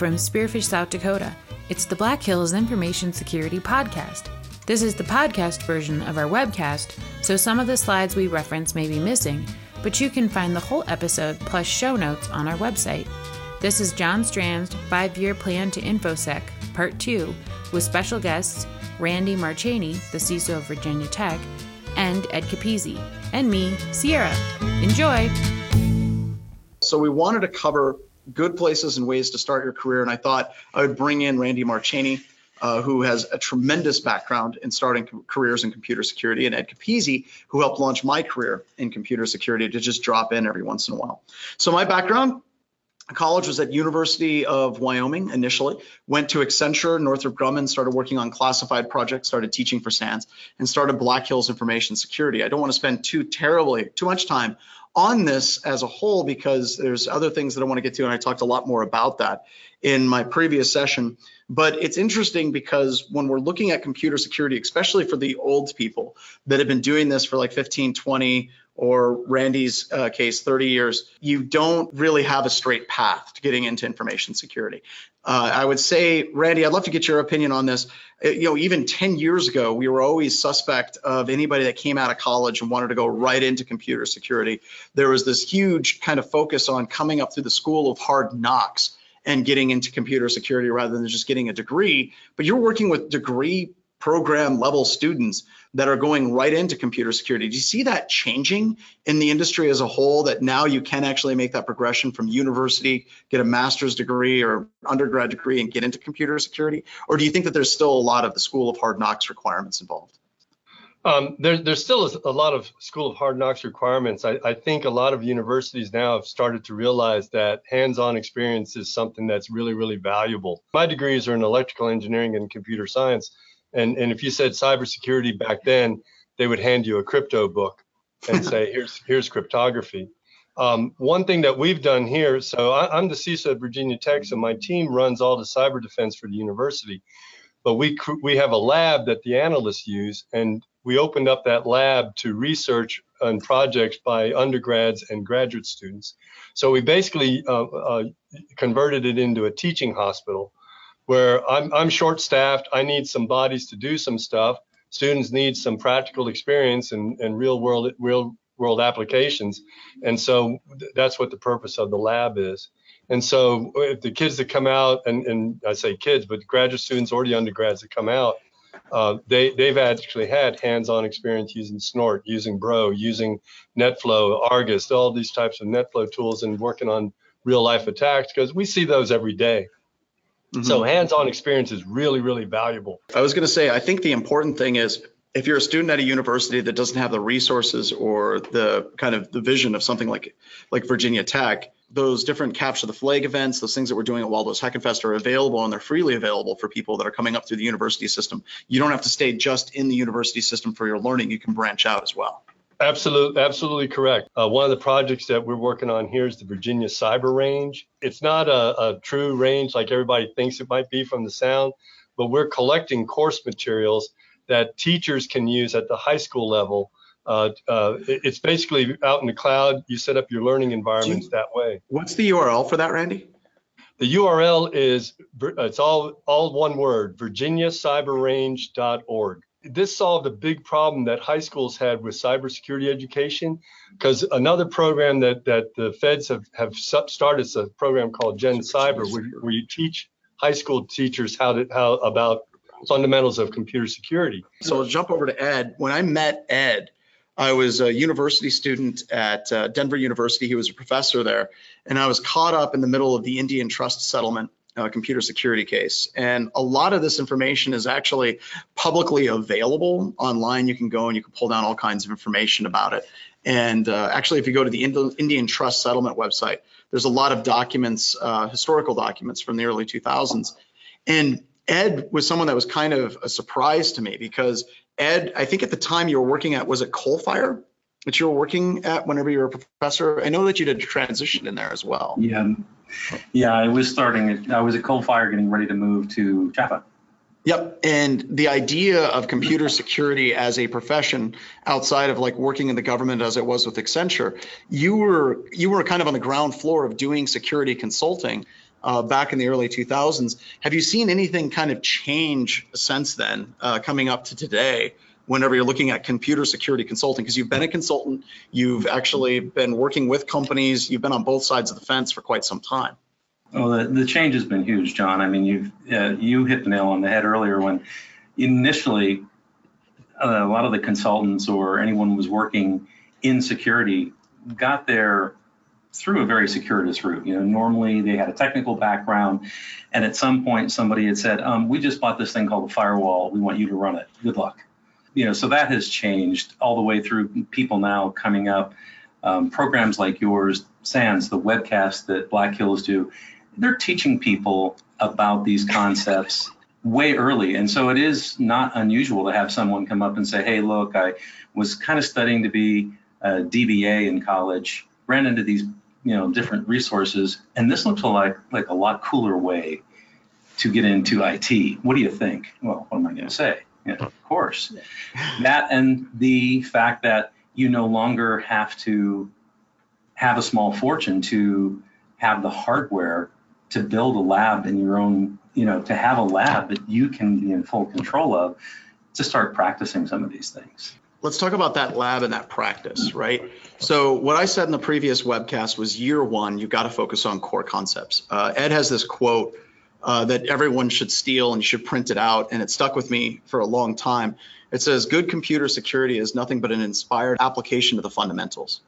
from Spearfish, South Dakota. It's the Black Hills Information Security Podcast. This is the podcast version of our webcast, so some of the slides we reference may be missing, but you can find the whole episode plus show notes on our website. This is John Strand's five year plan to InfoSec, Part 2, with special guests Randy Marchany, the CISO of Virginia Tech, and Ed Capizzi, and me, Sierra. Enjoy! So we wanted to cover good places and ways to start your career, and I thought I would bring in Randy Marchany, uh, who has a tremendous background in starting co- careers in computer security, and Ed Capizzi, who helped launch my career in computer security, to just drop in every once in a while. So my background, college was at University of Wyoming initially, went to Accenture, Northrop Grumman, started working on classified projects, started teaching for SANS, and started Black Hills Information Security. I don't want to spend too terribly, too much time on this as a whole because there's other things that I want to get to, and I talked a lot more about that in my previous session. But it's interesting because when we're looking at computer security, especially for the old people that have been doing this for like 15, 20, or Randy's uh, case, 30 years, you don't really have a straight path to getting into information security. Uh, I would say, Randy, I'd love to get your opinion on this. Uh, you know, even 10 years ago, we were always suspect of anybody that came out of college and wanted to go right into computer security. There was this huge kind of focus on coming up through the school of hard knocks and getting into computer security rather than just getting a degree. But you're working with degree program level students that are going right into computer security. Do you see that changing in the industry as a whole that now you can actually make that progression from university, get a master's degree or undergrad degree and get into computer security? Or do you think that there's still a lot of the school of hard knocks requirements involved? Um, there, there's still a lot of school of hard knocks requirements. I, I, think a lot of universities now have started to realize that hands-on experience is something that's really, really valuable. My degrees are in electrical engineering and computer science, and, and if you said cybersecurity back then, they would hand you a crypto book and say, here's, here's cryptography. Um, one thing that we've done here, so I, am the CISO at Virginia Tech, so my team runs all the cyber defense for the university. But we we have a lab that the analysts use, and we opened up that lab to research and projects by undergrads and graduate students. So we basically uh, uh, converted it into a teaching hospital where I'm, I'm short staffed. I need some bodies to do some stuff. Students need some practical experience and, and real world, real world applications. And so that's what the purpose of the lab is. And so if the kids that come out, and, and I say kids, but graduate students or the undergrads that come out, uh, they, they've actually had hands-on experience using Snort, using Bro, using NetFlow, Argus, all these types of NetFlow tools and working on real life attacks because we see those every day. Mm-hmm. So hands-on experience is really, really valuable. I was going to say, I think the important thing is if you're a student at a university that doesn't have the resources or the kind of the vision of something like like Virginia Tech, those different capture the flag events, those things that we're doing at Wild West Hackin' Fest are available and they're freely available for people that are coming up through the university system. You don't have to stay just in the university system for your learning. You can branch out as well. Absolutely, absolutely correct. Uh, one of the projects that we're working on here is the Virginia Cyber Range. It's not a, a, true range like everybody thinks it might be from the sound, but we're collecting course materials that teachers can use at the high school level. Uh, uh, it's basically out in the cloud. You set up your learning environments you, that way. What's the URL for that, Randy? The URL is it's all all one word: virginiacyberrange.org this solved a big problem that high schools had with cybersecurity education because another program that, that the feds have, have started is a program called GenCyber where, where you teach high school teachers how to how about fundamentals of computer security. So I'll jump over to Ed. When I met Ed, I was a university student at uh, Denver University. He was a professor there, and I was caught up in the middle of the Indian trust settlement uh, computer security case. And a lot of this information is actually publicly available online. You can go and you can pull down all kinds of information about it. And uh, actually, if you go to the Indian Trust Settlement website, there's a lot of documents, uh, historical documents from the early 2000s. And Ed was someone that was kind of a surprise to me because Ed, I think at the time you were working at, was it Coalfire? That you were working at whenever you were a professor? I know that you did a transition in there as well. Yeah, yeah, I was starting. I was at Coalfire, getting ready to move to Java. Yep, and the idea of computer security as a profession outside of like working in the government as it was with Accenture, you were you were kind of on the ground floor of doing security consulting uh, back in the early 2000s. Have you seen anything kind of change since then, uh, coming up to today? Whenever you're looking at computer security consulting, because you've been a consultant, you've actually been working with companies, you've been on both sides of the fence for quite some time. Well, the, the change has been huge, John. I mean, you've uh, you hit the nail on the head earlier when initially uh, a lot of the consultants or anyone was working in security got there through a very circuitous route. You know, normally they had a technical background, and at some point somebody had said, um, "We just bought this thing called a firewall. We want you to run it. Good luck." You know, so that has changed all the way through. People now coming up, um, programs like yours, SANS, the webcast that Black Hills do, they're teaching people about these concepts way early. And so it is not unusual to have someone come up and say, "Hey, look, I was kind of studying to be a DBA in college." ran into these you know different resources and this looks like like a lot cooler way to get into IT. What do you think? Well, what am I going to say? Yeah, of course. That and the fact that you no longer have to have a small fortune to have the hardware to build a lab in your own, you know, to have a lab that you can be in full control of to start practicing some of these things. Let's talk about that lab and that practice, right? So what I said in the previous webcast was year one, you've got to focus on core concepts. Uh, Ed has this quote uh, that everyone should steal and should print it out, and it stuck with me for a long time. It says, good computer security is nothing but an inspired application of the fundamentals.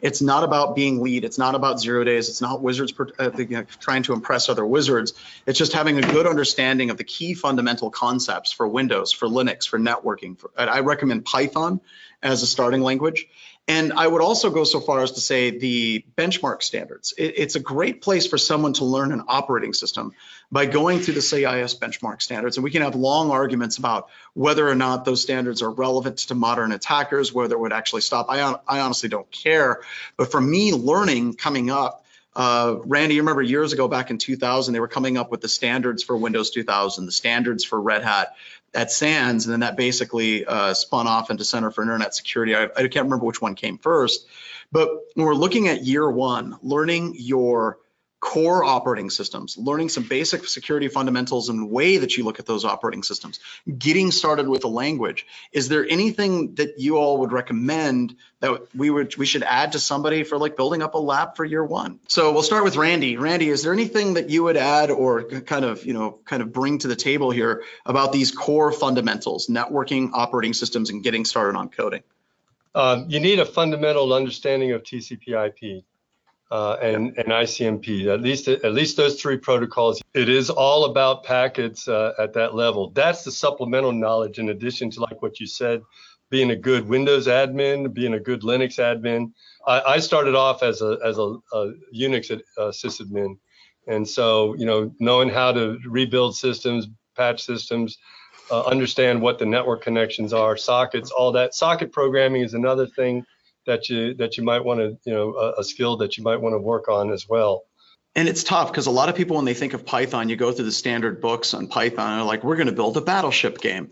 It's not about being lead. It's not about zero days. It's not wizards uh, you know, trying to impress other wizards. It's just having a good understanding of the key fundamental concepts for Windows, for Linux, for networking. For, I recommend Python as a starting language. And I would also go so far as to say the benchmark standards. It, it's a great place for someone to learn an operating system by going through the CIS benchmark standards. And we can have long arguments about whether or not those standards are relevant to modern attackers, whether it would actually stop. I, I honestly don't care. But for me, learning coming up, uh, Randy, you remember years ago back in 2000, they were coming up with the standards for Windows 2000, the standards for Red Hat at SANS, and then that basically uh, spun off into Center for Internet Security. I, I can't remember which one came first, but when we're looking at year one, learning your core operating systems, learning some basic security fundamentals and way that you look at those operating systems, getting started with a language. Is there anything that you all would recommend that we would we should add to somebody for like building up a lab for year one? So we'll start with Randy. Randy, is there anything that you would add or kind of you know kind of bring to the table here about these core fundamentals, networking, operating systems, and getting started on coding? Um, you need a fundamental understanding of TCP/IP uh, and, and ICMP. At least at least those three protocols. It is all about packets uh, at that level. That's the supplemental knowledge in addition to like what you said, being a good Windows admin, being a good Linux admin. I, I started off as a as a, a Unix uh, sysadmin, and so you know knowing how to rebuild systems, patch systems. Uh, understand what the network connections are, sockets, all that. Socket programming is another thing that you that you might want to you know a, a skill that you might want to work on as well and it's tough because a lot of people when they think of python you go through the standard books on python and are like we're going to build a battleship game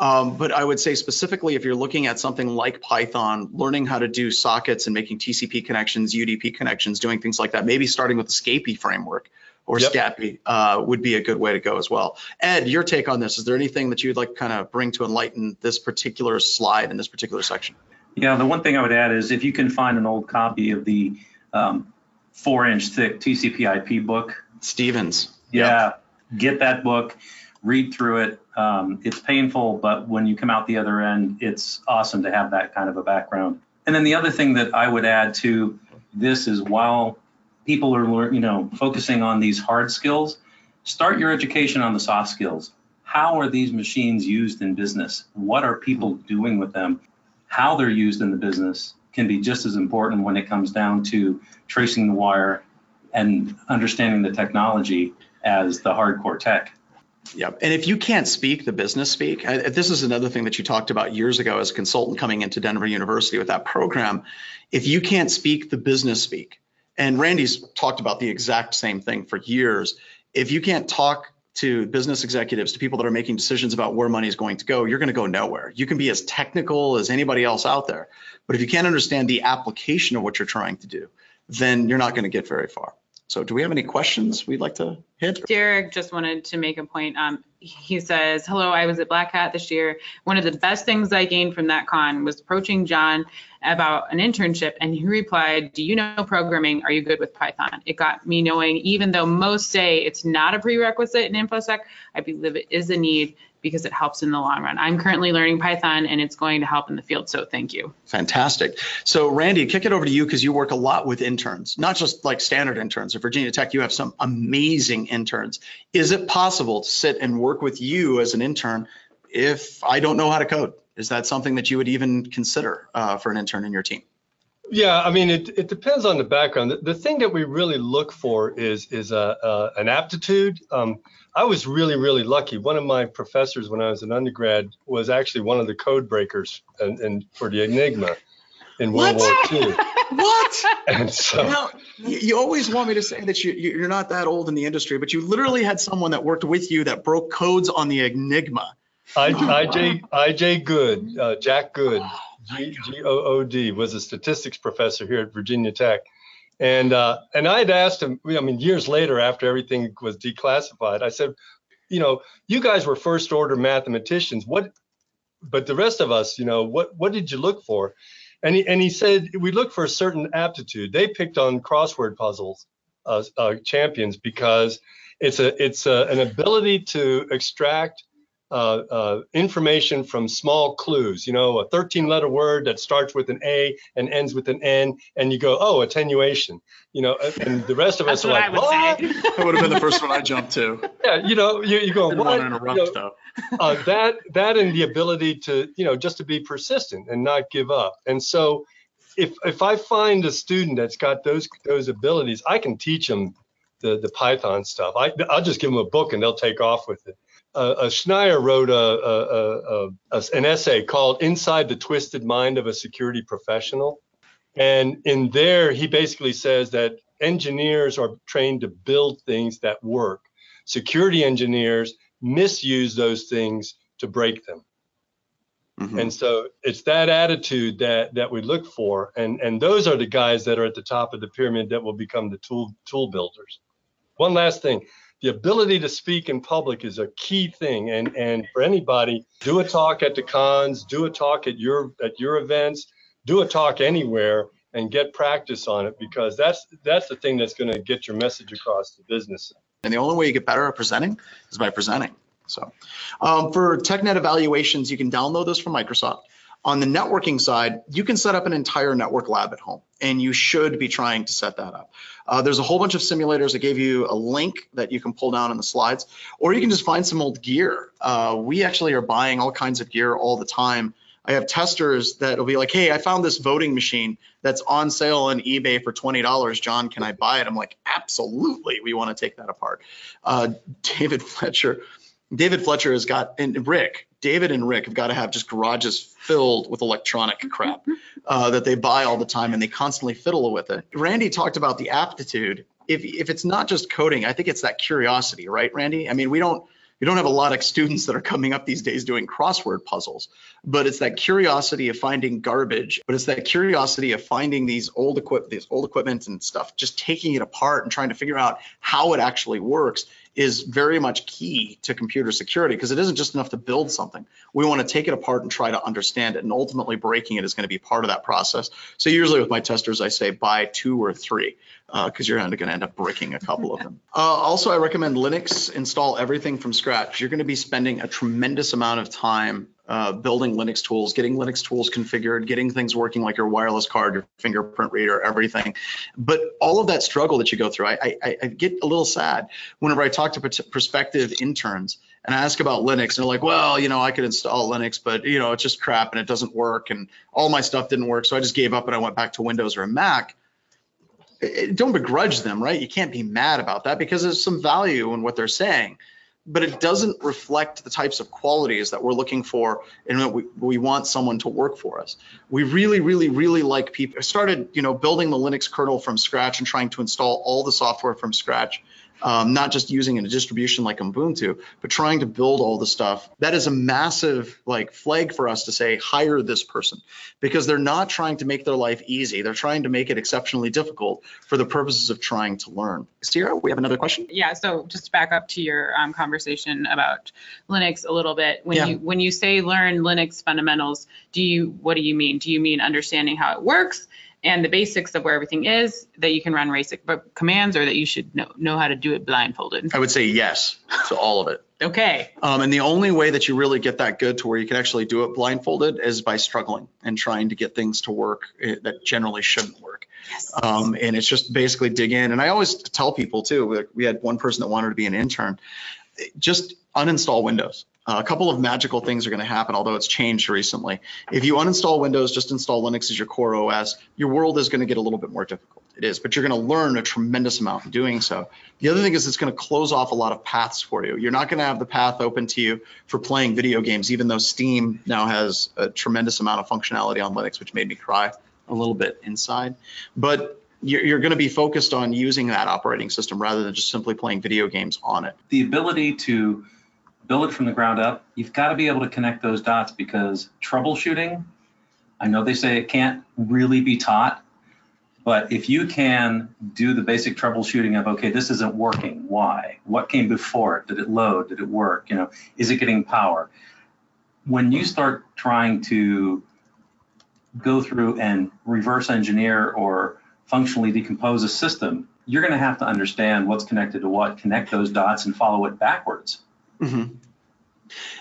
um, but I would say specifically if you're looking at something like Python, learning how to do sockets and making TCP connections, UDP connections, doing things like that, maybe starting with the Scapy framework or yep. Scapy uh, would be a good way to go as well. Ed, your take on this, is there anything that you'd like kind of bring to enlighten this particular slide in this particular section? Yeah, the one thing I would add is if you can find an old copy of the um, four inch thick TCP/IP book, Stevens. Yeah, yep. get that book, read through it. Um, it's painful, but when you come out the other end, it's awesome to have that kind of a background. And then the other thing that I would add to this is while people are you know focusing on these hard skills, start your education on the soft skills. How are these machines used in business? What are people doing with them? How they're used in the business can be just as important when it comes down to tracing the wire and understanding the technology as the hardcore tech. Yep. And if you can't speak the business speak, I, this is another thing that you talked about years ago as a consultant coming into Denver University with that program. If you can't speak the business speak, and Randy's talked about the exact same thing for years, if you can't talk to business executives, to people that are making decisions about where money is going to go, you're going to go nowhere. You can be as technical as anybody else out there, but if you can't understand the application of what you're trying to do, then you're not going to get very far. So do we have any questions we'd like to hit? Derek just wanted to make a point. Um, he says, hello, I was at Black Hat this year. One of the best things I gained from that con was approaching John about an internship and he replied, do you know programming? Are you good with Python? It got me knowing, even though most say it's not a prerequisite in InfoSec, I believe it is a need because it helps in the long run. I'm currently learning Python and it's going to help in the field. So thank you. Fantastic. So Randy, kick it over to you because you work a lot with interns, not just like standard interns. At Virginia Tech, you have some amazing interns. Is it possible to sit and work with you as an intern if I don't know how to code? Is that something that you would even consider uh, for an intern in your team? Yeah, I mean, it, it depends on the background. The, the thing that we really look for is is a, uh, an aptitude. Um, I was really, really lucky. One of my professors when I was an undergrad was actually one of the code breakers and, and for the Enigma in World what? War II. what? And so now, you always want me to say that you, you're not that old in the industry, but you literally had someone that worked with you that broke codes on the Enigma. I, IJ, IJ Good, uh, Jack Good, G O O D was a statistics professor here at Virginia Tech. And uh, and I had asked him, I mean, years later after everything was declassified, I said, you know, you guys were first order mathematicians. What, but the rest of us, you know, what what did you look for? And he and he said we look for a certain aptitude. They picked on crossword puzzles uh, uh, champions because it's a it's a, an ability to extract uh, uh, information from small clues. You know, a 13-letter word that starts with an A and ends with an N, and you go, oh, attenuation. You know, and the rest of us are like, what? that would have been the first one I jumped to. Yeah, you know, you, you go, Didn't what? Interrupt, you know, though. uh, that that and the ability to, you know, just to be persistent and not give up. And so, if if I find a student that's got those those abilities, I can teach them the the Python stuff. I I'll just give them a book and they'll take off with it uh, Schneier wrote a, a, a, an essay called Inside the Twisted Mind of a Security Professional. And in there, he basically says that engineers are trained to build things that work. Security engineers misuse those things to break them. Mm-hmm. And so it's that attitude that that we look for, and and those are the guys that are at the top of the pyramid that will become the tool tool builders. One last thing, the ability to speak in public is a key thing and and for anybody do a talk at the cons do a talk at your at your events do a talk anywhere and get practice on it because that's that's the thing that's going to get your message across to business. And the only way you get better at presenting is by presenting so. Um, for technet evaluations you can download those from microsoft on the networking side, you can set up an entire network lab at home, and you should be trying to set that up. Uh, there's a whole bunch of simulators. I gave you a link that you can pull down in the slides, or you can just find some old gear. Uh, we actually are buying all kinds of gear all the time. I have testers that'll be like, hey, I found this voting machine that's on sale on eBay for $20. John, can I buy it? I'm like, absolutely. We want to take that apart. Uh, David Fletcher, David Fletcher has got, and Rick, David and Rick have got to have just garages filled with electronic crap uh, that they buy all the time and they constantly fiddle with it. Randy talked about the aptitude. If, if it's not just coding, I think it's that curiosity, right, Randy? I mean, we don't we don't have a lot of students that are coming up these days doing crossword puzzles, but it's that curiosity of finding garbage, but it's that curiosity of finding these old equip these old equipment and stuff, just taking it apart and trying to figure out how it actually works is very much key to computer security because it isn't just enough to build something. We want to take it apart and try to understand it, and ultimately breaking it is going to be part of that process. So usually with my testers, I say buy two or three because uh, you're going to end up breaking a couple of them. Uh, also, I recommend Linux. Install everything from scratch. You're going to be spending a tremendous amount of time uh, building Linux tools, getting Linux tools configured, getting things working like your wireless card, your fingerprint reader, everything. But all of that struggle that you go through, I, I, I get a little sad whenever I talk to prospective interns and I ask about Linux, and they're like, well, you know, I could install Linux, but you know, it's just crap and it doesn't work, and all my stuff didn't work, so I just gave up and I went back to Windows or a Mac. don't begrudge them, right? You can't be mad about that because there's some value in what they're saying but it doesn't reflect the types of qualities that we're looking for and that we, we want someone to work for us. We really, really, really like people. I started, you know, building the Linux kernel from scratch and trying to install all the software from scratch um, not just using a distribution like Ubuntu, but trying to build all the stuff. That is a massive like flag for us to say hire this person because they're not trying to make their life easy. They're trying to make it exceptionally difficult for the purposes of trying to learn. Sierra, we have another question. Yeah. So just to back up to your um, conversation about Linux a little bit, when Yeah. you when you say learn Linux fundamentals, do you what do you mean? Do you mean understanding how it works? And the basics of where everything is, that you can run basic bu- commands, or that you should know, know how to do it blindfolded. I would say yes to all of it. Okay. Um, and the only way that you really get that good to where you can actually do it blindfolded is by struggling and trying to get things to work eh, that generally shouldn't work. Yes. Um, and it's just basically dig in. And I always tell people too, we had one person that wanted to be an intern, just uninstall Windows. Uh, a couple of magical things are going to happen, although it's changed recently. If you uninstall Windows, just install Linux as your core OS, your world is going to get a little bit more difficult. It is, but you're going to learn a tremendous amount in doing so. The other thing is it's going to close off a lot of paths for you. You're not going to have the path open to you for playing video games, even though Steam now has a tremendous amount of functionality on Linux, which made me cry a little bit inside. But you're, you're going to be focused on using that operating system rather than just simply playing video games on it. the ability to build it from the ground up, you've got to be able to connect those dots because troubleshooting, I know they say it can't really be taught, but if you can do the basic troubleshooting of, okay, this isn't working, why? What came before it? Did it load? Did it work? You know, is it getting power? When you start trying to go through and reverse engineer or functionally decompose a system, you're going to have to understand what's connected to what, connect those dots and follow it backwards. Mhm.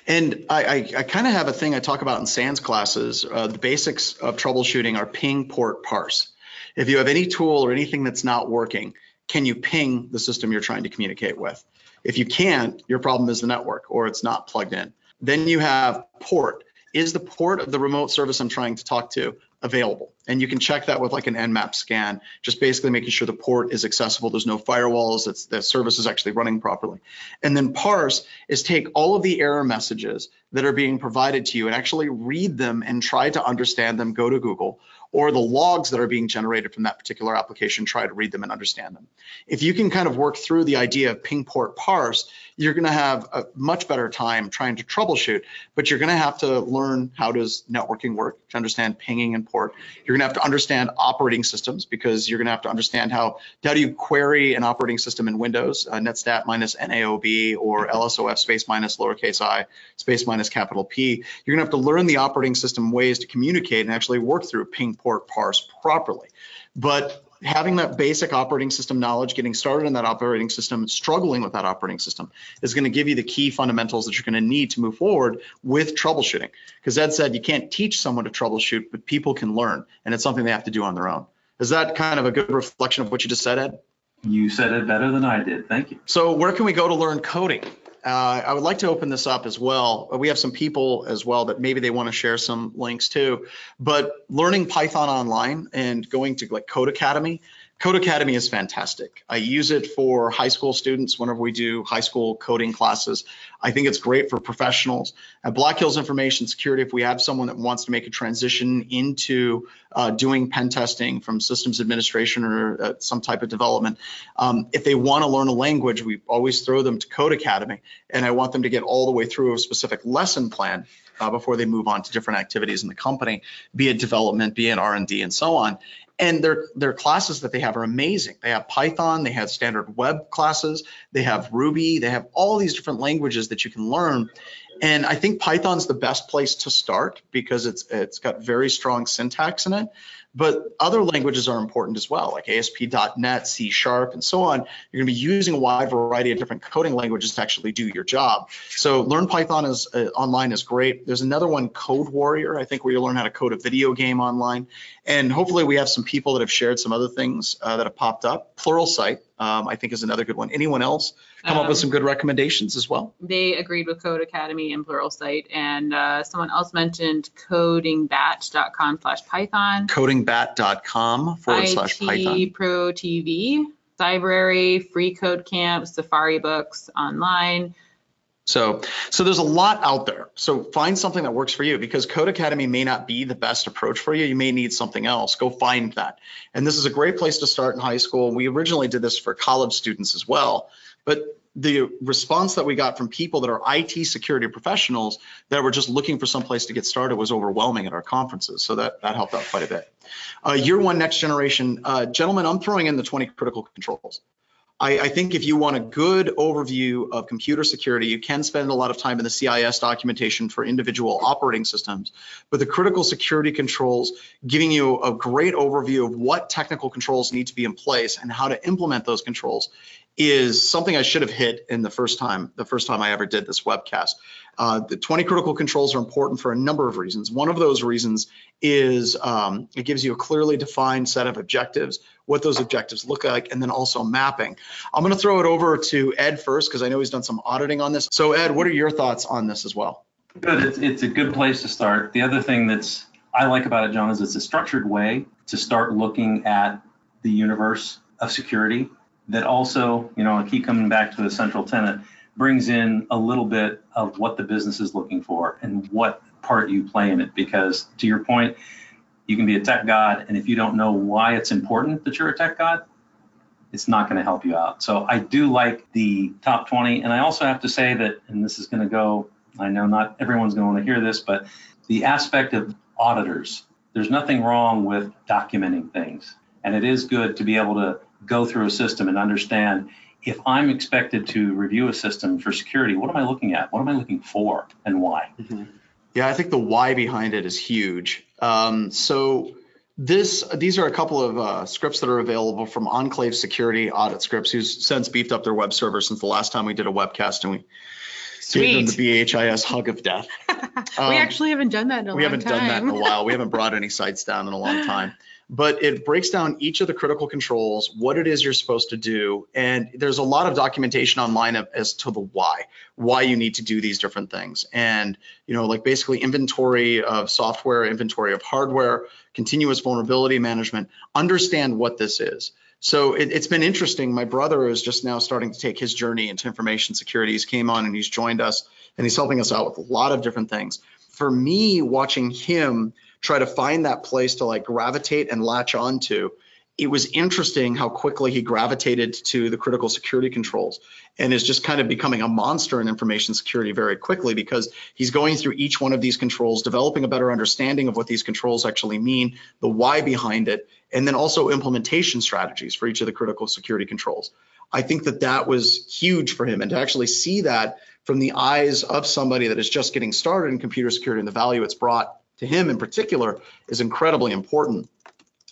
And I, I, I kind of have a thing I talk about in SANS classes. Uh, the basics of troubleshooting are ping, port, parse. If you have any tool or anything that's not working, can you ping the system you're trying to communicate with? If you can't, your problem is the network or it's not plugged in. Then you have port. Is the port of the remote service I'm trying to talk to available? And you can check that with like an Nmap scan, just basically making sure the port is accessible. There's no firewalls. It's the service is actually running properly. And then parse is take all of the error messages that are being provided to you and actually read them and try to understand them. Go to Google or the logs that are being generated from that particular application, try to read them and understand them. If you can kind of work through the idea of ping port parse, you're going to have a much better time trying to troubleshoot, but you're going to have to learn how does networking work to understand pinging and port. You're going to have to understand operating systems because you're going to have to understand how, how do you query an operating system in Windows, uh, netstat minus NAOB or LSOF space minus lowercase i space minus capital P. You're going to have to learn the operating system ways to communicate and actually work through ping port parse properly. But having that basic operating system knowledge, getting started in that operating system, struggling with that operating system is going to give you the key fundamentals that you're going to need to move forward with troubleshooting. Because Ed said you can't teach someone to troubleshoot, but people can learn, and it's something they have to do on their own. Is that kind of a good reflection of what you just said, Ed? You said it better than I did. Thank you. So where can we go to learn coding? Uh, I would like to open this up as well. We have some people as well that maybe they want to share some links too. But learning Python online and going to like Codecademy. Codecademy is fantastic. I use it for high school students whenever we do high school coding classes. I think it's great for professionals. At Black Hills Information Security, if we have someone that wants to make a transition into uh, doing pen testing from systems administration or uh, some type of development, um, if they want to learn a language, we always throw them to Codecademy, and I want them to get all the way through a specific lesson plan uh, before they move on to different activities in the company, be it development, be it R&D, and so on. And their their classes that they have are amazing. They have Python, they have standard web classes, they have Ruby, they have all these different languages that you can learn. And I think Python's the best place to start because it's it's got very strong syntax in it. But other languages are important as well, like ASP.NET, C Sharp, and so on. You're going to be using a wide variety of different coding languages to actually do your job. So Learn Python is uh, online is great. There's another one, Code Warrior, I think, where you learn how to code a video game online. And hopefully we have some people that have shared some other things uh, that have popped up. Pluralsight, um, I think, is another good one. Anyone else come up with Um, some good recommendations as well? They agreed with Codecademy and Pluralsight, and uh, someone else mentioned codingbatch.com slash Python. Codingbat.com forward slash Python. IT Pro TV, Library, Free Code Camp, Safari Books online, So, so there's a lot out there. So find something that works for you because Codecademy may not be the best approach for you. You may need something else. Go find that. And this is a great place to start in high school. We originally did this for college students as well, but the response that we got from people that are IT security professionals that were just looking for some place to get started was overwhelming at our conferences. So that, that helped out quite a bit. Uh, year one, next generation. Uh, gentlemen, I'm throwing in the 20 critical controls. I, I, think if you want a good overview of computer security, you can spend a lot of time in the CIS documentation for individual operating systems. But the critical security controls giving you a great overview of what technical controls need to be in place and how to implement those controls is something I should have hit in the first time, the first time I ever did this webcast. Uh, the 20 critical controls are important for a number of reasons. One of those reasons is um, it gives you a clearly defined set of objectives, what those objectives look like, and then also mapping. I'm going to throw it over to Ed first because I know he's done some auditing on this. So Ed, what are your thoughts on this as well? Good. It's, it's a good place to start. The other thing that's I like about it, John, is it's a structured way to start looking at the universe of security that also, you know, I keep coming back to the central tenet, brings in a little bit of what the business is looking for and what part you play in it. Because to your point, you can be a tech god, and if you don't know why it's important that you're a tech god, it's not going to help you out. So I do like the top 20. And I also have to say that, and this is going to go, I know not everyone's going to want to hear this, but the aspect of auditors, there's nothing wrong with documenting things. And it is good to be able to go through a system and understand if I'm expected to review a system for security, what am I looking at? What am I looking for and why? Mm-hmm. Yeah, I think the why behind it is huge. Um, so this these are a couple of uh, scripts that are available from Enclave Security Audit Scripts, who's since beefed up their web server since the last time we did a webcast and we Sweet. gave them the BHIS hug of death. Um, we actually haven't done that in a we long haven't time. done that in a while. We haven't brought any sites down in a long time but it breaks down each of the critical controls, what it is you're supposed to do. And there's a lot of documentation online as to the why, why you need to do these different things. And, you know, like basically inventory of software, inventory of hardware, continuous vulnerability management, understand what this is. So it, has been interesting. My brother is just now starting to take his journey into information security. He's came on and he's joined us and he's helping us out with a lot of different things. For me, watching him try to find that place to like gravitate and latch onto it was interesting how quickly he gravitated to the critical security controls and is just kind of becoming a monster in information security very quickly because he's going through each one of these controls, developing a better understanding of what these controls actually mean, the why behind it, and then also implementation strategies for each of the critical security controls. I think that that was huge for him and to actually see that from the eyes of somebody that is just getting started in computer security and the value it's brought to him in particular is incredibly important.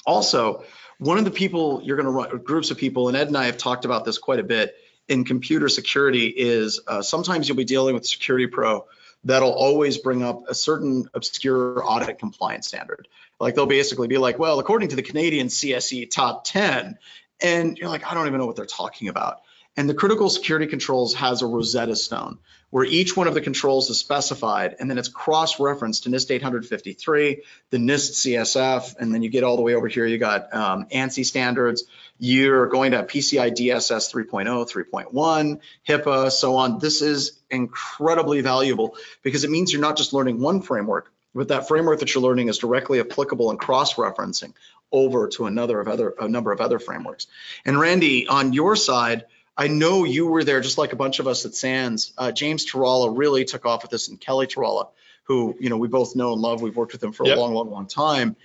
Also, one of the people you're going to run groups of people, and Ed and I have talked about this quite a bit in computer security, is uh, sometimes you'll be dealing with Security Pro that'll always bring up a certain obscure audit compliance standard. Like they'll basically be like, well, according to the Canadian CSE top 10, and you're like, I don't even know what they're talking about. And the critical security controls has a Rosetta Stone where each one of the controls is specified and then it's cross-referenced to NIST 853, the NIST CSF, and then you get all the way over here, you got um, ANSI standards. You're going to have PCI DSS 3.0, 3.1, HIPAA, so on. This is incredibly valuable because it means you're not just learning one framework, but that framework that you're learning is directly applicable and cross-referencing over to another of other a number of other frameworks. And Randy, on your side, I know you were there, just like a bunch of us at SANS. Uh, James Taralla really took off with this, and Kelly Taralla, who you know we both know and love. We've worked with him for yep. a long, long, long time.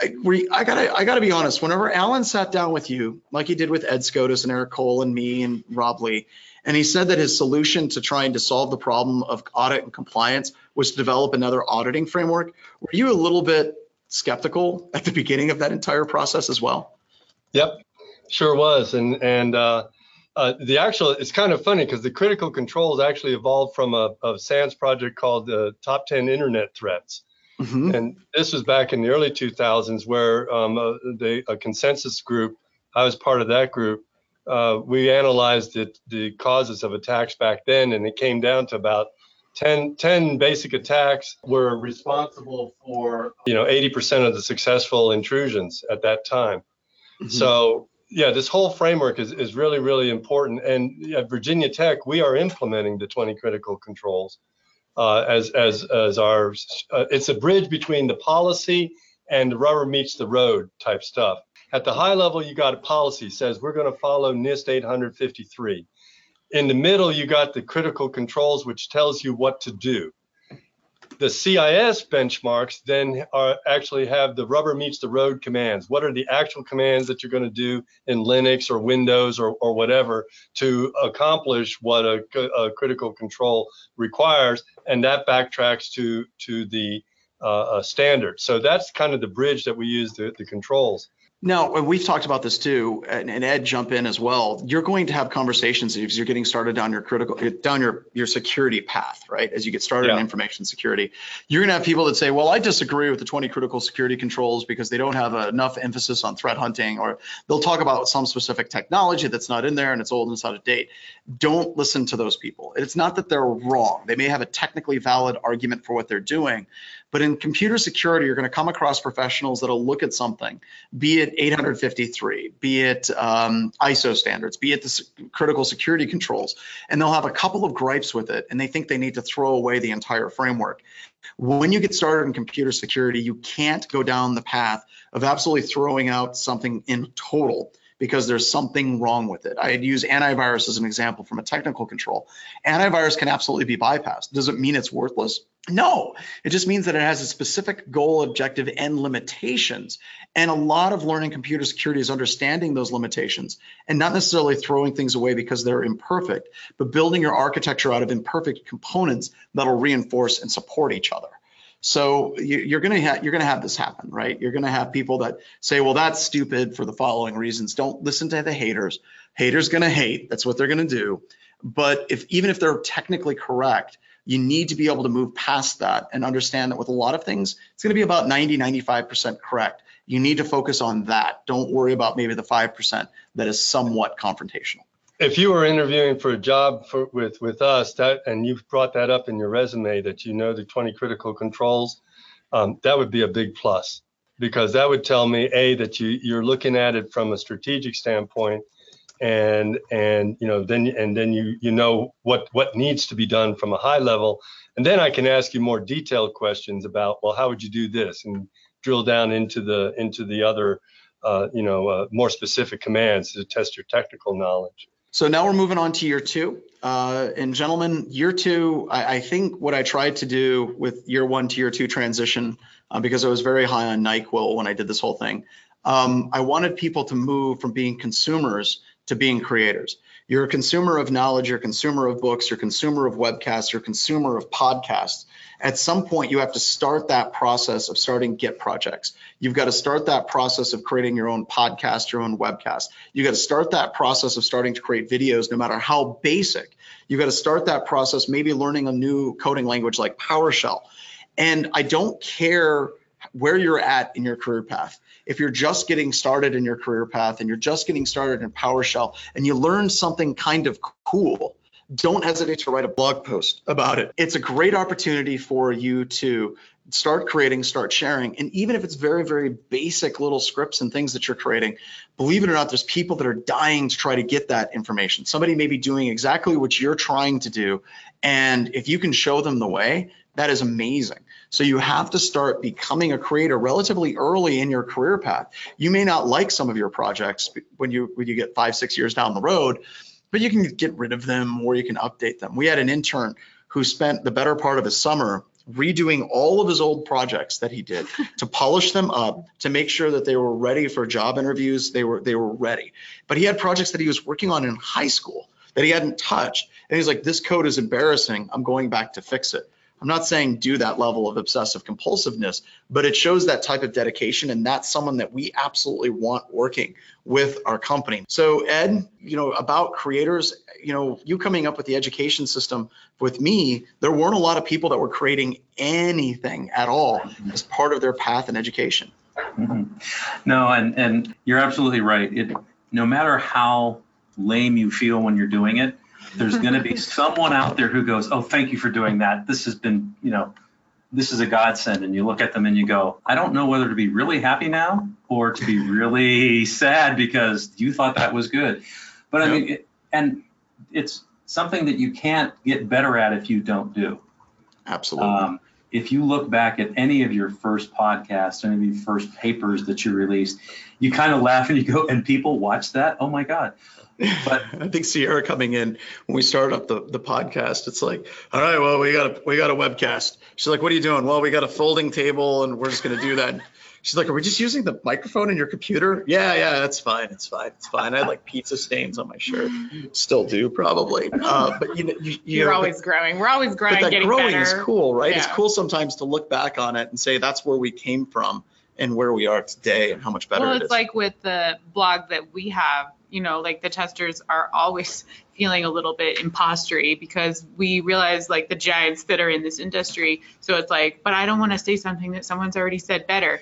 I, we, I gotta, I gotta be honest. Whenever Alan sat down with you, like he did with Ed Skoudis and Eric Cole and me and Rob Lee, and he said that his solution to trying to solve the problem of audit and compliance was to develop another auditing framework. Were you a little bit skeptical at the beginning of that entire process as well? Yep, sure was, and and. Uh, uh, the actual, it's kind of funny because the critical controls actually evolved from a, a SANS project called the Top 10 Internet Threats. Mm-hmm. And this was back in the early 2000s where um, a, the, a consensus group, I was part of that group, uh, we analyzed it, the causes of attacks back then, and it came down to about 10, 10 basic attacks were responsible for, you know, 80% of the successful intrusions at that time. Mm-hmm. So yeah, this whole framework is, is really, really important. And at Virginia Tech, we are implementing the 20 critical controls uh, as, as, as our, uh, it's a bridge between the policy and the rubber meets the road type stuff. At the high level, you got a policy says we're going to follow NIST 853. In the middle, you got the critical controls, which tells you what to do the CIS benchmarks then are actually have the rubber meets the road commands. What are the actual commands that you're going to do in Linux or Windows or, or whatever to accomplish what a, a critical control requires? And that backtracks to, to the uh, standard. So that's kind of the bridge that we use the, the controls. Now, we've talked about this too, and, Ed, jump in as well. You're going to have conversations as you're getting started down your critical, down your your security path, right? As you get started yeah. in information security, you're going to have people that say, "Well, I disagree with the 20 critical security controls because they don't have enough emphasis on threat hunting," or they'll talk about some specific technology that's not in there and it's old and it's out of date. Don't listen to those people. It's not that they're wrong; they may have a technically valid argument for what they're doing, but in computer security, you're going to come across professionals that'll look at something, be it 853, be it um, ISO standards, be it the critical security controls, and they'll have a couple of gripes with it, and they think they need to throw away the entire framework. When you get started in computer security, you can't go down the path of absolutely throwing out something in total because there's something wrong with it. I'd use antivirus as an example from a technical control. Antivirus can absolutely be bypassed. Does it mean it's worthless? No, it just means that it has a specific goal, objective, and limitations. And a lot of learning computer security is understanding those limitations and not necessarily throwing things away because they're imperfect, but building your architecture out of imperfect components that'll reinforce and support each other. So you're going to have you're going to have this happen, right? You're going to have people that say, "Well, that's stupid for the following reasons." Don't listen to the haters. Haters going to hate. That's what they're going to do. But if even if they're technically correct, you need to be able to move past that and understand that with a lot of things, it's going to be about 90, 95% correct. You need to focus on that. Don't worry about maybe the 5% that is somewhat confrontational. If you were interviewing for a job for, with, with us that, and you brought that up in your resume that you know the 20 critical controls, um, that would be a big plus. Because that would tell me, A, that you, you're looking at it from a strategic standpoint and and you know then and then you you know what what needs to be done from a high level. And then i can ask you more detailed questions about well how would you do this? And drill down into the into the other uh, you know uh, more specific commands to test your technical knowledge so now we're moving on to year two uh, and gentlemen year two I, I, think what i tried to do with year one to year two transition uh, because i was very high on nyquil when i did this whole thing um, i wanted people to move from being consumers to being creators. You're a consumer of knowledge, you're a consumer of books, you're a consumer of webcasts, you're a consumer of podcasts. At some point, you have to start that process of starting Git projects. You've got to start that process of creating your own podcast, your own webcast. You've got to start that process of starting to create videos, no matter how basic. You've got to start that process, maybe learning a new coding language like PowerShell. And I don't care where you're at in your career path if you're just getting started in your career path and you're just getting started in PowerShell and you learn something kind of cool, don't hesitate to write a blog post about it. It's a great opportunity for you to start creating, start sharing. And even if it's very, very basic little scripts and things that you're creating, believe it or not, there's people that are dying to try to get that information. Somebody may be doing exactly what you're trying to do. And if you can show them the way, that is amazing. So you have to start becoming a creator relatively early in your career path. You may not like some of your projects when you when you get five, six years down the road, but you can get rid of them or you can update them. We had an intern who spent the better part of his summer redoing all of his old projects that he did to polish them up to make sure that they were ready for job interviews. They were they were ready. But he had projects that he was working on in high school that he hadn't touched. And he's like this code is embarrassing. I'm going back to fix it I'm not saying do that level of obsessive compulsiveness, but it shows that type of dedication. And that's someone that we absolutely want working with our company. So, Ed, you know, about creators, you know, you coming up with the education system with me, there weren't a lot of people that were creating anything at all as part of their path in education. Mm-hmm. No, and, and you're absolutely right. It, no matter how lame you feel when you're doing it, there's going to be someone out there who goes, "Oh, thank you for doing that. This has been, you know, this is a godsend." And you look at them and you go, "I don't know whether to be really happy now or to be really sad because you thought that was good. But I mean, it, and it's something that you can't get better at if you don't do. Absolutely. Um, if you look back at any of your first podcasts, any of your first papers that you released, you kind of laugh and you go, and people watch that. Oh my God. But I think Sierra coming in when we started up the, the podcast, it's like, all right, well, we got a we got a webcast. She's like, what are you doing? Well, we got a folding table and we're just gonna do that. She's like, are we just using the microphone in your computer? Yeah, yeah, that's fine. It's fine. It's fine. I had like pizza stains on my shirt. Still do probably. Uh, but you know, you, you You're know, always growing. We're always growing, but that getting growing better. is cool, right? It's cool sometimes to look back on it and say that's where we came from and where we are today and how much better well, it it's is. like with the blog that we have, you know, like the testers are always feeling a little bit impostery because we realize like the giants that are in this industry. So it's like, but I don't want to say something that someone's already said better.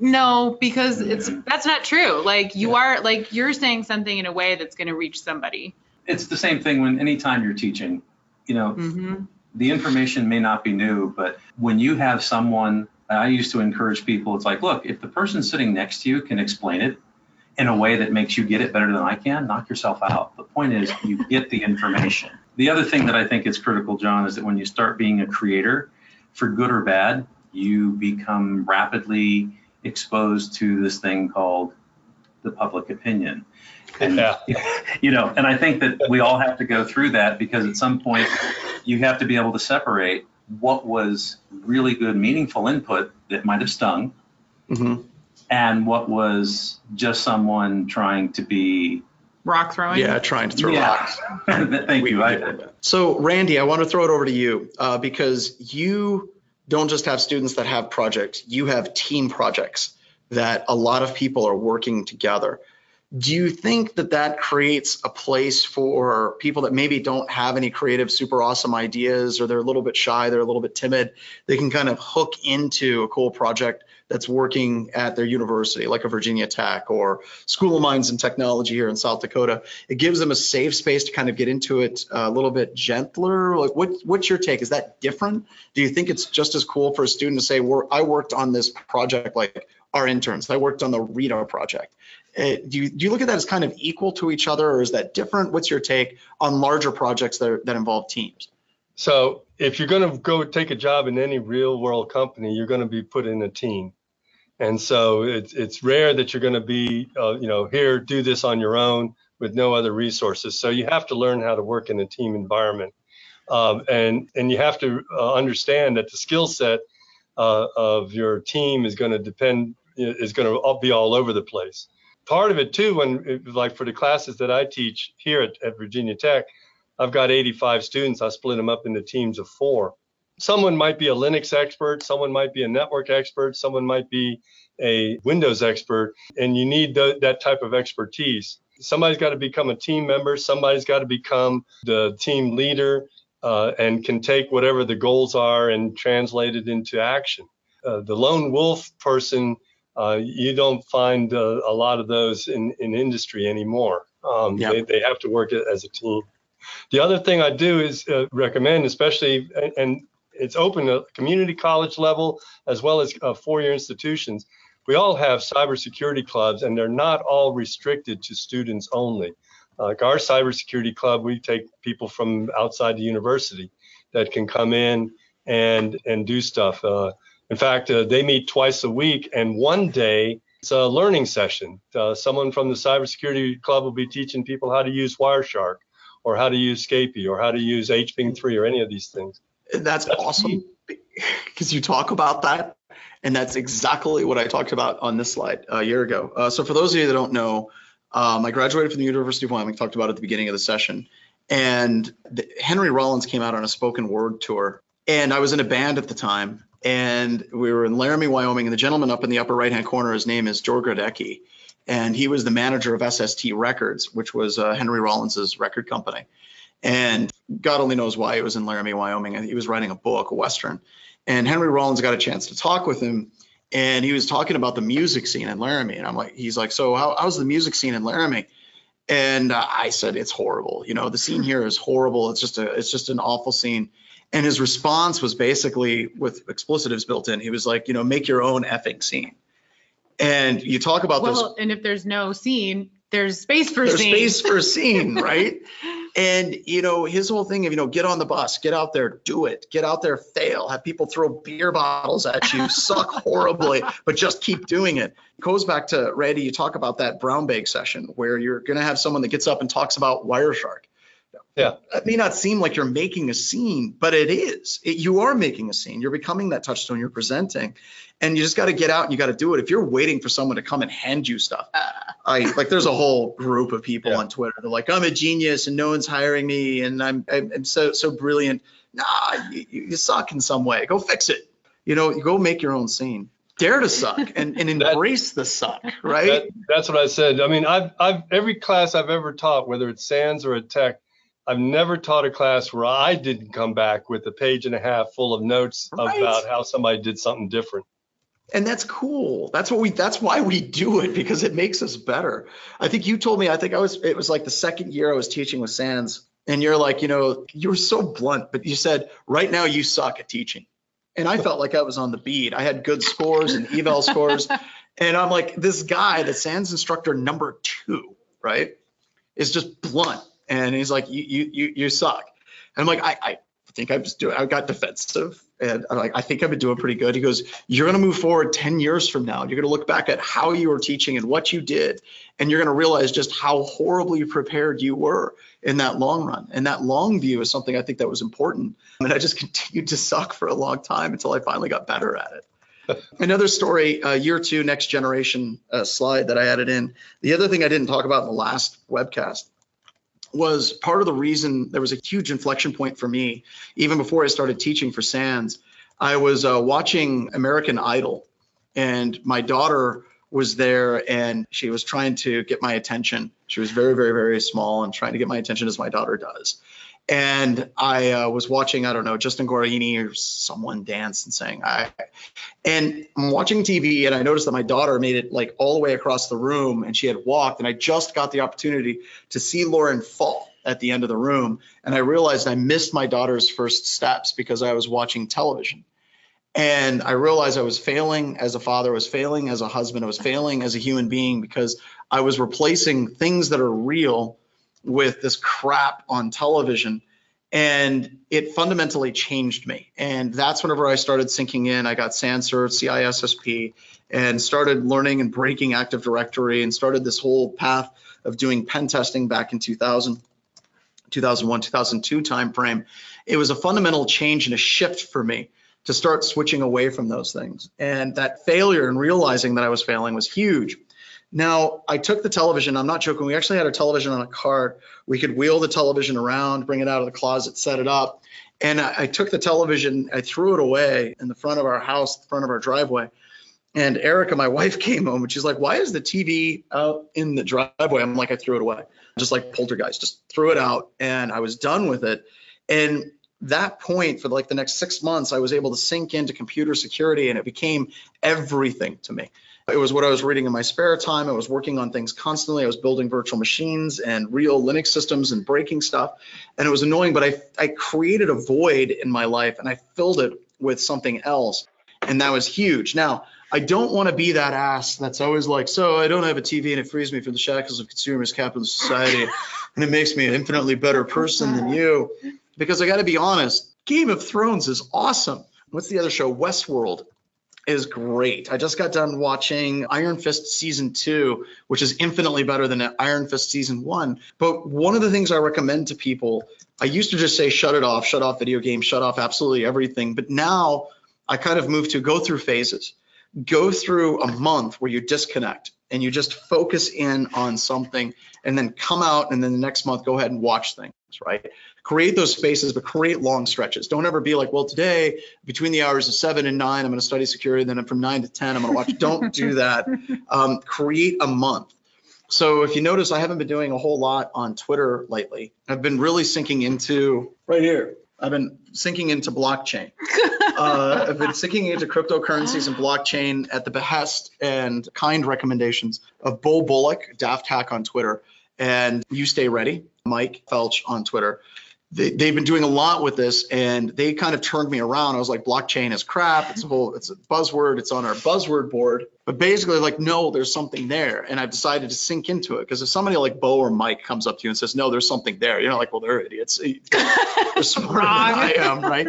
No, because it's that's not true. Like you are like you're saying something in a way that's going to reach somebody. It's the same thing when anytime you're teaching, you know, hmm the information may not be new, but when you have someone, I used to encourage people, it's like, look, if the person sitting next to you can explain it in a way that makes you get it better than I can, knock yourself out. The point is, you get the information. The other thing that I think is critical, John, is that when you start being a creator, for good or bad, you become rapidly exposed to this thing called the public opinion. And, Yeah. you know, and I think that we all have to go through that because at some point you have to be able to separate what was really good, meaningful input that might have stung Mhm. And what was just someone trying to be. Rock throwing. Yeah, trying to throw Yeah. rocks. Thank We- you. I. So, Randy, I want to throw it over to you uh, because you don't just have students that have projects, you have team projects that a lot of people are working together. Do you think that that creates a place for people that maybe don't have any creative, super awesome ideas, or they're a little bit shy, they're a little bit timid? They can kind of hook into a cool project that's working at their university, like a Virginia Tech or School of Mines and Technology here in South Dakota it gives them a safe space to kind of get into it a little bit gentler. Like, what what's your take? Is that different? Do you think it's just as cool for a student to say, I worked on this project like our interns. I worked on the RITA project." Uh, do you do you look at that as kind of equal to each other, or is that different? What's your take on larger projects that are, that involve teams? So if you're going to go take a job in any real world company, you're going to be put in a team. And so it's, it's rare that you're going to be, uh, you know, here, do this on your own with no other resources. So you have to learn how to work in a team environment. Um, and, and you have to uh, understand that the skill set uh, of your team is going to depend, is going to be all over the place. Part of it too, when like for the classes that I teach here at, at Virginia Tech, I've got 85 students. I split them up into teams of four. Someone might be a Linux expert, someone might be a network expert, someone might be a Windows expert, and you need th- that type of expertise. Somebody's got to become a team member, somebody's got to become the team leader uh, and can take whatever the goals are and translate it into action. Uh, the lone wolf person, uh, you don't find uh, a lot of those in, in industry anymore. Um, Yeah. they, they have to work as a team. The other thing I do is uh, recommend, especially, and, and it's open to community college level as well as uh, four-year institutions. We all have cybersecurity clubs, and they're not all restricted to students only. Like our cybersecurity club, we take people from outside the university that can come in and and do stuff. Uh, in fact, uh, they meet twice a week, and one day it's a learning session. Uh, someone from the cybersecurity club will be teaching people how to use Wireshark or how to use Scapy or how to use HPing3 or any of these things. That's That's awesome because you talk about that, and that's exactly what I talked about on this slide a year ago. Uh, so for those of you that don't know, um, I graduated from the University of Wyoming. Talked about it at the beginning of the session, and the, Henry Rollins came out on a spoken word tour, and I was in a band at the time, and we were in Laramie, Wyoming, and the gentleman up in the upper right-hand corner, his name is George Grodecki, and he was the manager of SST Records, which was uh, Henry Rollins's record company. And God only knows why he was in Laramie, Wyoming. And he was writing a book, a Western. And Henry Rollins got a chance to talk with him. And he was talking about the music scene in Laramie. And I'm like, he's like, so how, how's the music scene in Laramie? And uh, I said, it's horrible. You know, the scene here is horrible. It's just a, it's just an awful scene. And his response was basically with explicitives built in. He was like, you know, make your own effing scene. And you talk about those Well, and if there's no scene, there's space for there's scene. space for scene, right? And you know, his whole thing of, you know, get on the bus, get out there, do it, get out there, fail, have people throw beer bottles at you, suck horribly, but just keep doing it. Goes back to Randy, you talk about that brown bag session where you're gonna have someone that gets up and talks about Wireshark. Yeah. It may not seem like you're making a scene, but it is. It, you are making a scene. You're becoming that touchstone. You're presenting, and you just got to get out and you got to do it. If you're waiting for someone to come and hand you stuff, ah. I like. There's a whole group of people Yeah. on Twitter. They're like, I'm a genius and no one's hiring me, and I'm I'm, so so brilliant. Nah, you, you suck in some way. Go fix it. You know, go make your own scene. Dare to suck and, and That- embrace the suck, right? That, that's what I said. I mean, I've, I've every class I've ever taught, whether it's SANS or a tech, I've never taught a class where I didn't come back with a page and a half full of notes Right. about how somebody did something different. and that's cool. That's what we that's why we do it because it makes us better. I think you told me i think i was it was like the second year i was teaching with SANS and you're like you know you were so blunt but you said right now you suck at teaching. And i felt like i was on the beat. I had good scores and eval scores. And i'm like this guy the SANS instructor number two right is just blunt and he's like you you you, you suck and i'm like i i think i was doing i got defensive and i'm like i think i've been doing pretty good he goes you're going to move forward 10 years from now. You're going to look back at how you were teaching and what you did, and you're going to realize just how horribly prepared you were in that long run. And that long view is something I think that was important. And I just continued to suck for a long time until I finally got better at it. Another story, uh, year two, next generation uh, slide that I added in. The other thing I didn't talk about in the last webcast was part of the reason there was a huge inflection point for me, even before I started teaching for SANS. I was uh, watching American Idol, and my daughter was there, and she was trying to get my attention. She was very, very, very small and trying to get my attention as my daughter does. And I uh, was watching, I don't know, Justin Guarini or someone dance and saying, I, and I'm watching TV, and I noticed that my daughter made it like all the way across the room, and she had walked, and I just got the opportunity to see Lauren fall at the end of the room, and I realized I missed my daughter's first steps because I was watching television. And I realized I was failing as a father, I was failing as a husband, I was failing as a human being because I was replacing things that are real with this crap on television. And it fundamentally changed me. And that's whenever I started sinking in. I got SANS cert, CISSP, and started learning and breaking Active Directory and started this whole path of doing pen testing back in 2000, 2001, 2002 timeframe. It was a fundamental change and a shift for me to start switching away from those things. And that failure and realizing that I was failing was huge. Now, I took the television, I'm not joking, we actually had a television on a cart. We could wheel the television around, bring it out of the closet, set it up. And I, I took the television, I threw it away in the front of our house, the front of our driveway. And Erica, my wife, came home and she's like, Why is the TV out in the driveway? I'm like, I threw it away. Just like poltergeist, just threw it out. And I was done with it. And that point for like the next six months, I was able to sink into computer security and it became everything to me. It was what I was reading in my spare time. I was working on things constantly. I was building virtual machines and real Linux systems and breaking stuff. And it was annoying, but I, I created a void in my life and I filled it with something else. And that was huge. Now, I don't want to be that ass that's always like, so I don't have a TV and it frees me from the shackles of consumerist capitalist society and it makes me an infinitely better person than you. Because I got to be honest, Game of Thrones is awesome. What's the other show? Westworld is great. I just got done watching Iron Fist season two, which is infinitely better than Iron Fist season one. But one of the things I recommend to people, I used to just say, shut it off, shut off video games, shut off absolutely everything. But now I kind of move to go through phases, go through a month where you disconnect and you just focus in on something and then come out and then the next month go ahead and watch things, right? Create those spaces, but create long stretches. Don't ever be like, well, today between the hours of seven and nine, I'm going to study security. Then from nine to 10, I'm going to watch. Don't do that. Um, create a month. So if you notice, I haven't been doing a whole lot on Twitter lately. I've been really sinking into right here. I've been sinking into blockchain. uh, I've been sinking into cryptocurrencies and blockchain at the behest and kind recommendations of Beau Bullock, dafthack on Twitter, and ustayready, Mike Felch on Twitter. They, they've been doing a lot with this and they kind of turned me around. I was like, blockchain is crap. It's a whole, it's a buzzword. It's on our buzzword board. But basically, like, no, there's something there. And I've decided to sink into it because if somebody like Beau or Mike comes up to you and says, no, there's something there, you're not like, well, they're idiots. They're smarter than I am, right?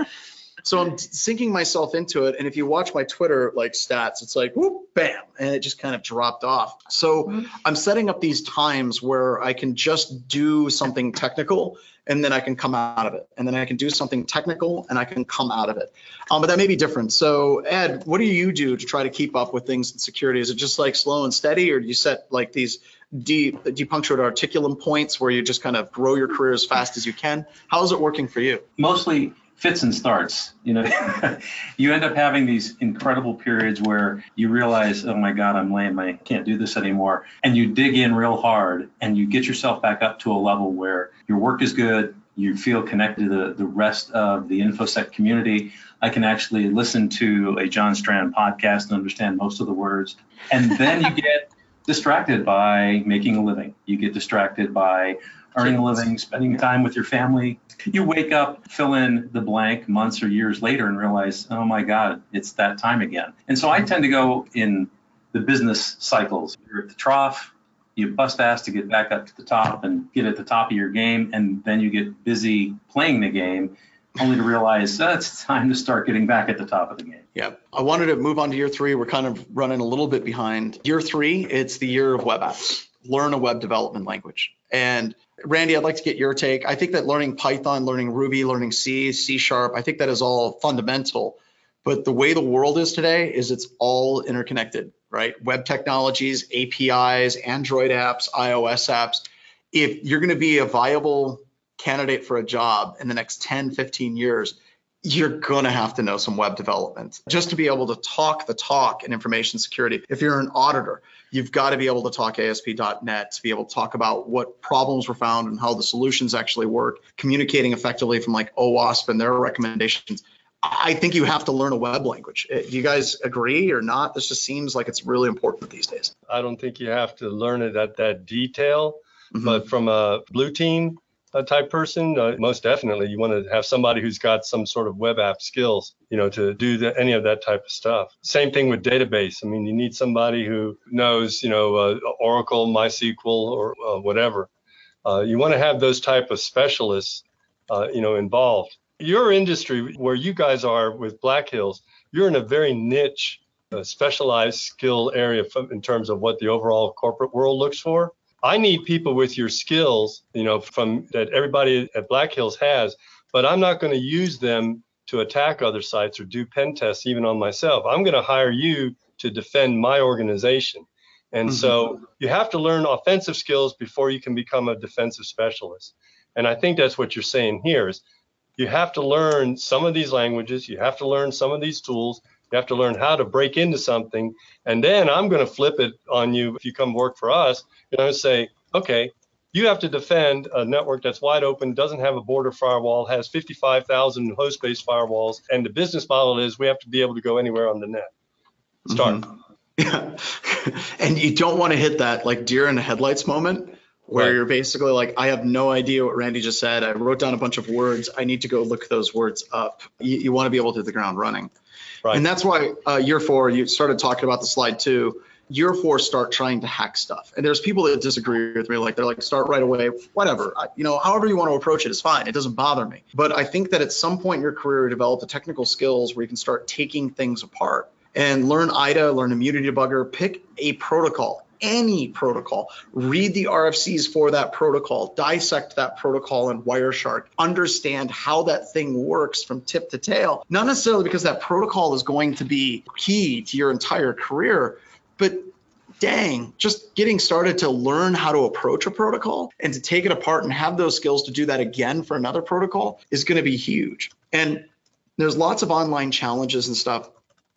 So I'm sinking myself into it. And if you watch my Twitter like stats, it's like whoop, bam, and it just kind of dropped off. So mm-hmm. I'm setting up these times where I can just do something technical and then I can come out of it. And then I can do something technical and I can come out of it. Um, but that may be different. So Ed, what do you do to try to keep up with things in security? Is it just like slow and steady or do you set like these deep depunctured articulum points where you just kind of grow your career as fast as you can? How is it working for you? Mostly fits and starts. You know, you end up having these incredible periods where you realize, oh my God, I'm lame. I can't do this anymore. And you dig in real hard and you get yourself back up to a level where your work is good. You feel connected to the, the rest of the InfoSec community. I can actually listen to a John Strand podcast and understand most of the words. And then you get distracted by making a living. You get distracted by earning a living, spending time with your family. You wake up, fill in the blank months or years later and realize, oh my God, it's that time again. And so I mm-hmm. tend to go in the business cycles. You're at the trough, you bust ass to get back up to the top and get at the top of your game, and then you get busy playing the game, only to realize oh, it's time to start getting back at the top of the game. Yeah, I wanted to move on to year three. We're kind of running a little bit behind. Year three, it's the year of web apps. Learn a web development language. And Randy, I'd like to get your take. I think that learning Python, learning Ruby, learning C, C sharp, I think that is all fundamental. But the way the world is today is it's all interconnected, right? Web technologies, APIs, Android apps, iOS apps. If you're going to be a viable candidate for a job in the next 10, 15 years, you're going to have to know some web development just to be able to talk the talk in information security. If you're an auditor, you've got to be able to talk ASP.NET to be able to talk about what problems were found and how the solutions actually work, communicating effectively from like OWASP and their recommendations. I think you have to learn a web language. Uh, do you guys agree or not? This just seems like it's really important these days. I don't think you have to learn it at that detail, mm-hmm. but from a blue team type person, uh, most definitely you want to have somebody who's got some sort of web app skills, you know, to do the, any of that type of stuff. Same thing with database. I mean, you need somebody who knows, you know, uh, Oracle, MySQL, or uh, whatever. Uh, you want to have those type of specialists, uh, you know, involved. Your industry, where you guys are with Black Hills, you're in a very niche, uh, specialized skill area in terms of what the overall corporate world looks for. I need people with your skills, you know, from that everybody at Black Hills has, but I'm not going to use them to attack other sites or do pen tests even on myself. I'm going to hire you to defend my organization. And mm-hmm. so you have to learn offensive skills before you can become a defensive specialist. And I think that's what you're saying here is you have to learn some of these languages, you have to learn some of these tools, you have to learn how to break into something. And then I'm going to flip it on you if you come work for us. And know, say, okay, you have to defend a network that's wide open, doesn't have a border firewall, has 55,000 host-based firewalls, and the business model is we have to be able to go anywhere on the net. Start. Mm-hmm. Yeah. and you don't want to hit that like deer in the headlights moment where right. you're basically like, I have no idea what Randy just said. I wrote down a bunch of words. I need to go look those words up. You, you want to be able to hit the ground running. Right. And that's why uh, year four, you started talking about the slide two. Year four, start trying to hack stuff. And there's people that disagree with me, like they're like, start right away, whatever. I, you know, however you want to approach it is fine. It doesn't bother me. But I think that at some point in your career, you develop the technical skills where you can start taking things apart and learn IDA, learn immunity debugger, pick a protocol any protocol, read the RFCs for that protocol, dissect that protocol in Wireshark, understand how that thing works from tip to tail. Not necessarily because that protocol is going to be key to your entire career, but dang, just getting started to learn how to approach a protocol and to take it apart and have those skills to do that again for another protocol is going to be huge. And there's lots of online challenges and stuff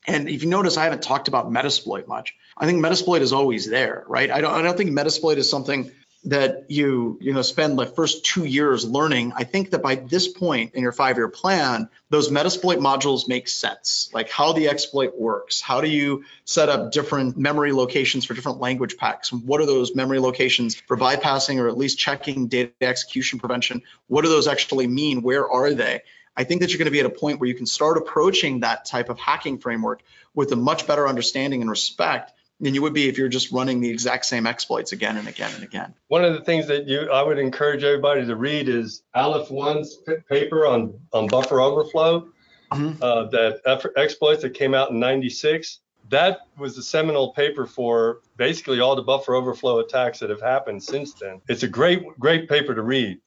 and if you notice, I haven't talked about Metasploit much. I think Metasploit is always there, right? I don't, I don't think Metasploit is something that you you know spend the first two years learning. I think that by this point in your five year plan those metasploit modules make sense. Like how the exploit works. How do you set up different memory locations for different language packs? What are those memory locations for bypassing or at least checking data execution prevention? What do those actually mean? Where are they? I think that you're going to be at a point where you can start approaching that type of hacking framework with a much better understanding and respect than you would be if you're just running the exact same exploits again and again and again. One of the things that you I would encourage everybody to read is Aleph One's paper on on buffer overflow. Mm-hmm. Uh, that exploits that came out in '96. That was the seminal paper for basically all the buffer overflow attacks that have happened since then. It's a great great paper to read.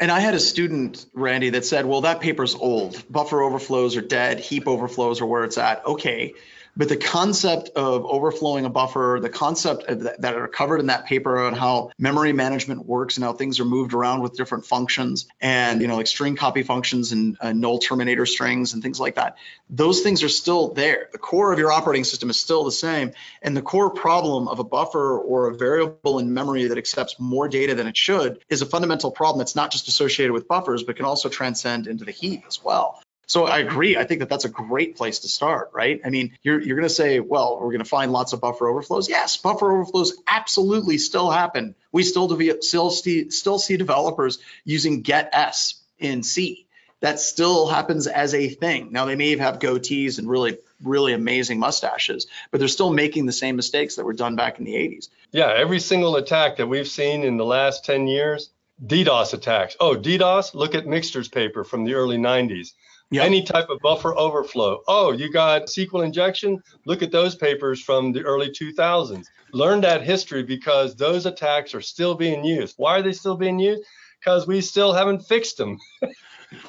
And I had a student, Randy, that said, "Well, that paper's old. Buffer overflows are dead. Heap overflows are where it's at." Okay but the concept of overflowing a buffer, the concept that, that are covered in that paper on how memory management works and how things are moved around with different functions and, you know, like string copy functions and uh, null terminator strings and things like that, those things are still there. The core of your operating system is still the same. And the core problem of a buffer or a variable in memory that accepts more data than it should is a fundamental problem that's not just associated with buffers, but can also transcend into the heap as well. So I agree. I think that that's a great place to start, right? I mean, you're, you're going to say, well, we're going to find lots of buffer overflows. Yes, buffer overflows absolutely still happen. We still, still, see, still see developers using gets in C. That still happens as a thing. Now they may have goatees and really, really amazing mustaches, but they're still making the same mistakes that were done back in the 80s. Yeah, every single attack that we've seen in the last 10 years, DDoS attacks. Oh, DDoS, look at Mixter's paper from the early 90s Yep. Any type of buffer overflow. Oh, you got SQL injection? Look at those papers from the early 2000s. Learn that history because those attacks are still being used. Why are they still being used? Because we still haven't fixed them.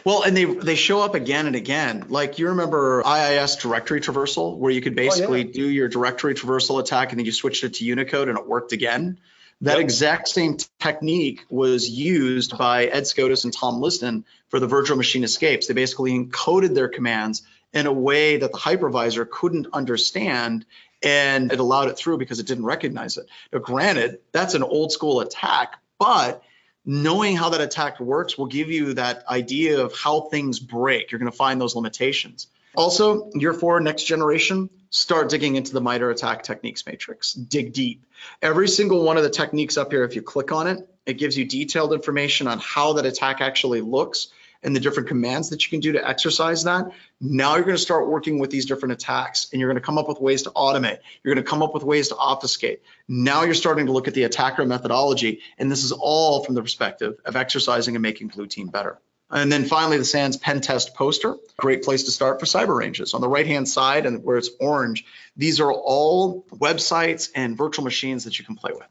Well, and they they show up again and again. Like you remember IIS directory traversal, where you could basically oh, yeah. do your directory traversal attack and then you switched it to Unicode and it worked again. That yep. exact same technique was used by Ed Skoudis and Tom Liston for the virtual machine escapes. They basically encoded their commands in a way that the hypervisor couldn't understand and it allowed it through because it didn't recognize it. Now, granted, that's an old school attack, but knowing how that attack works will give you that idea of how things break. You're going to find those limitations. Also, year four, next generation, start digging into the MITRE ATT&CK techniques matrix. Dig deep. Every single one of the techniques up here, if you click on it, it gives you detailed information on how that attack actually looks and the different commands that you can do to exercise that. Now you're going to start working with these different attacks and you're going to come up with ways to automate. You're going to come up with ways to obfuscate. Now you're starting to look at the attacker methodology, and this is all from the perspective of exercising and making blue team better. And then finally, the SANS pen test poster, great place to start for cyber ranges. On the right hand side and where it's orange, these are all websites and virtual machines that you can play with.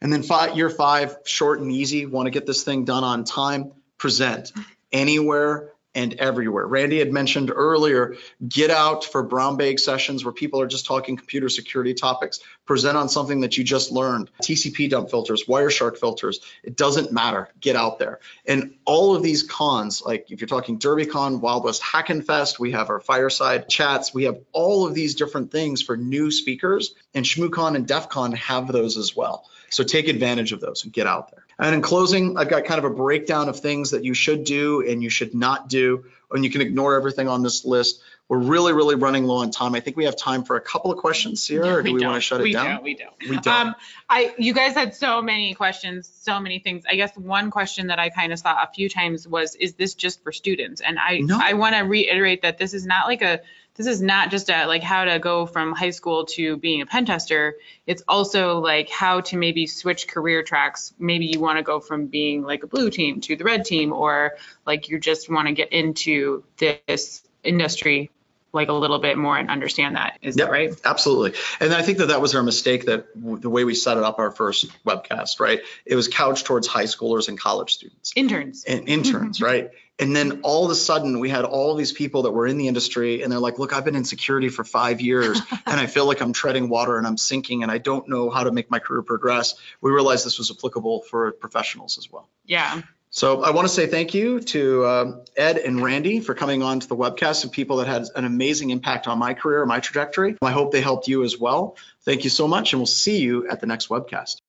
And then five, year five, short and easy, want to get this thing done on time, present anywhere, and everywhere. Randy had mentioned earlier, get out for brown bag sessions where people are just talking computer security topics. Present on something that you just learned. tcpdump filters, Wireshark filters. It doesn't matter. Get out there. And all of these cons, like if you're talking DerbyCon, Wild West Hackin' Fest, we have our fireside chats. We have all of these different things for new speakers, and ShmooCon and DEF CON have those as well. So take advantage of those and get out there. And in closing, I've got kind of a breakdown of things that you should do and you should not do, and you can ignore everything on this list. We're really, really running low on time. I think we have time for a couple of questions here, or do we, we want to shut we it down? Don't, we don't. We don't. Um, I, you guys had so many questions, so many things. I guess one question that I kind of saw a few times was, is this just for students? And I, no. I want to reiterate that this is not like a this is not just a, like how to go from high school to being a pen tester. It's also like how to maybe switch career tracks. Maybe you want to go from being like a blue team to the red team, or like you just want to get into this industry like a little bit more and understand that. Is yep, that right? Absolutely. And I think that that was our mistake that w- the way we set it up our first webcast, right? It was couched towards high schoolers and college students. Interns. And interns, mm-hmm. right? And then all of a sudden, we had all these people that were in the industry, and they're like, "Look, I've been in security for five years, and I feel like I'm treading water and I'm sinking, and I don't know how to make my career progress." We realized this was applicable for professionals as well. Yeah. So I want to say thank you to uh, Ed and Randy for coming on to the webcast and people that had an amazing impact on my career, my trajectory. I hope they helped you as well. Thank you so much, and we'll see you at the next webcast.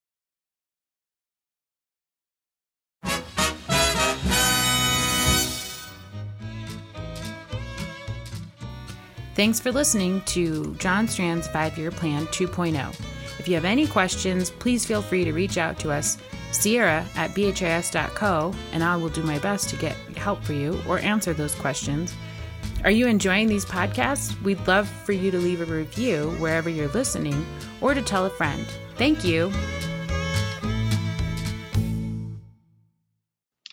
Thanks for listening to John Strand's five year plan 2.0. If you have any questions, please feel free to reach out to us, Sierra at bhis.co, and I will do my best to get help for you or answer those questions. Are you enjoying these podcasts? We'd love for you to leave a review wherever you're listening or to tell a friend. Thank you.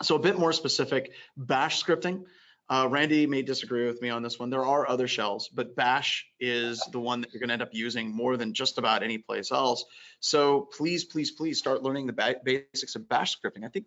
So a bit more specific, bash scripting. Uh, Randy may disagree with me on this one. There are other shells, but bash is the one that you're going to end up using more than just about any place else. So please, please, please start learning the ba- basics of bash scripting. I think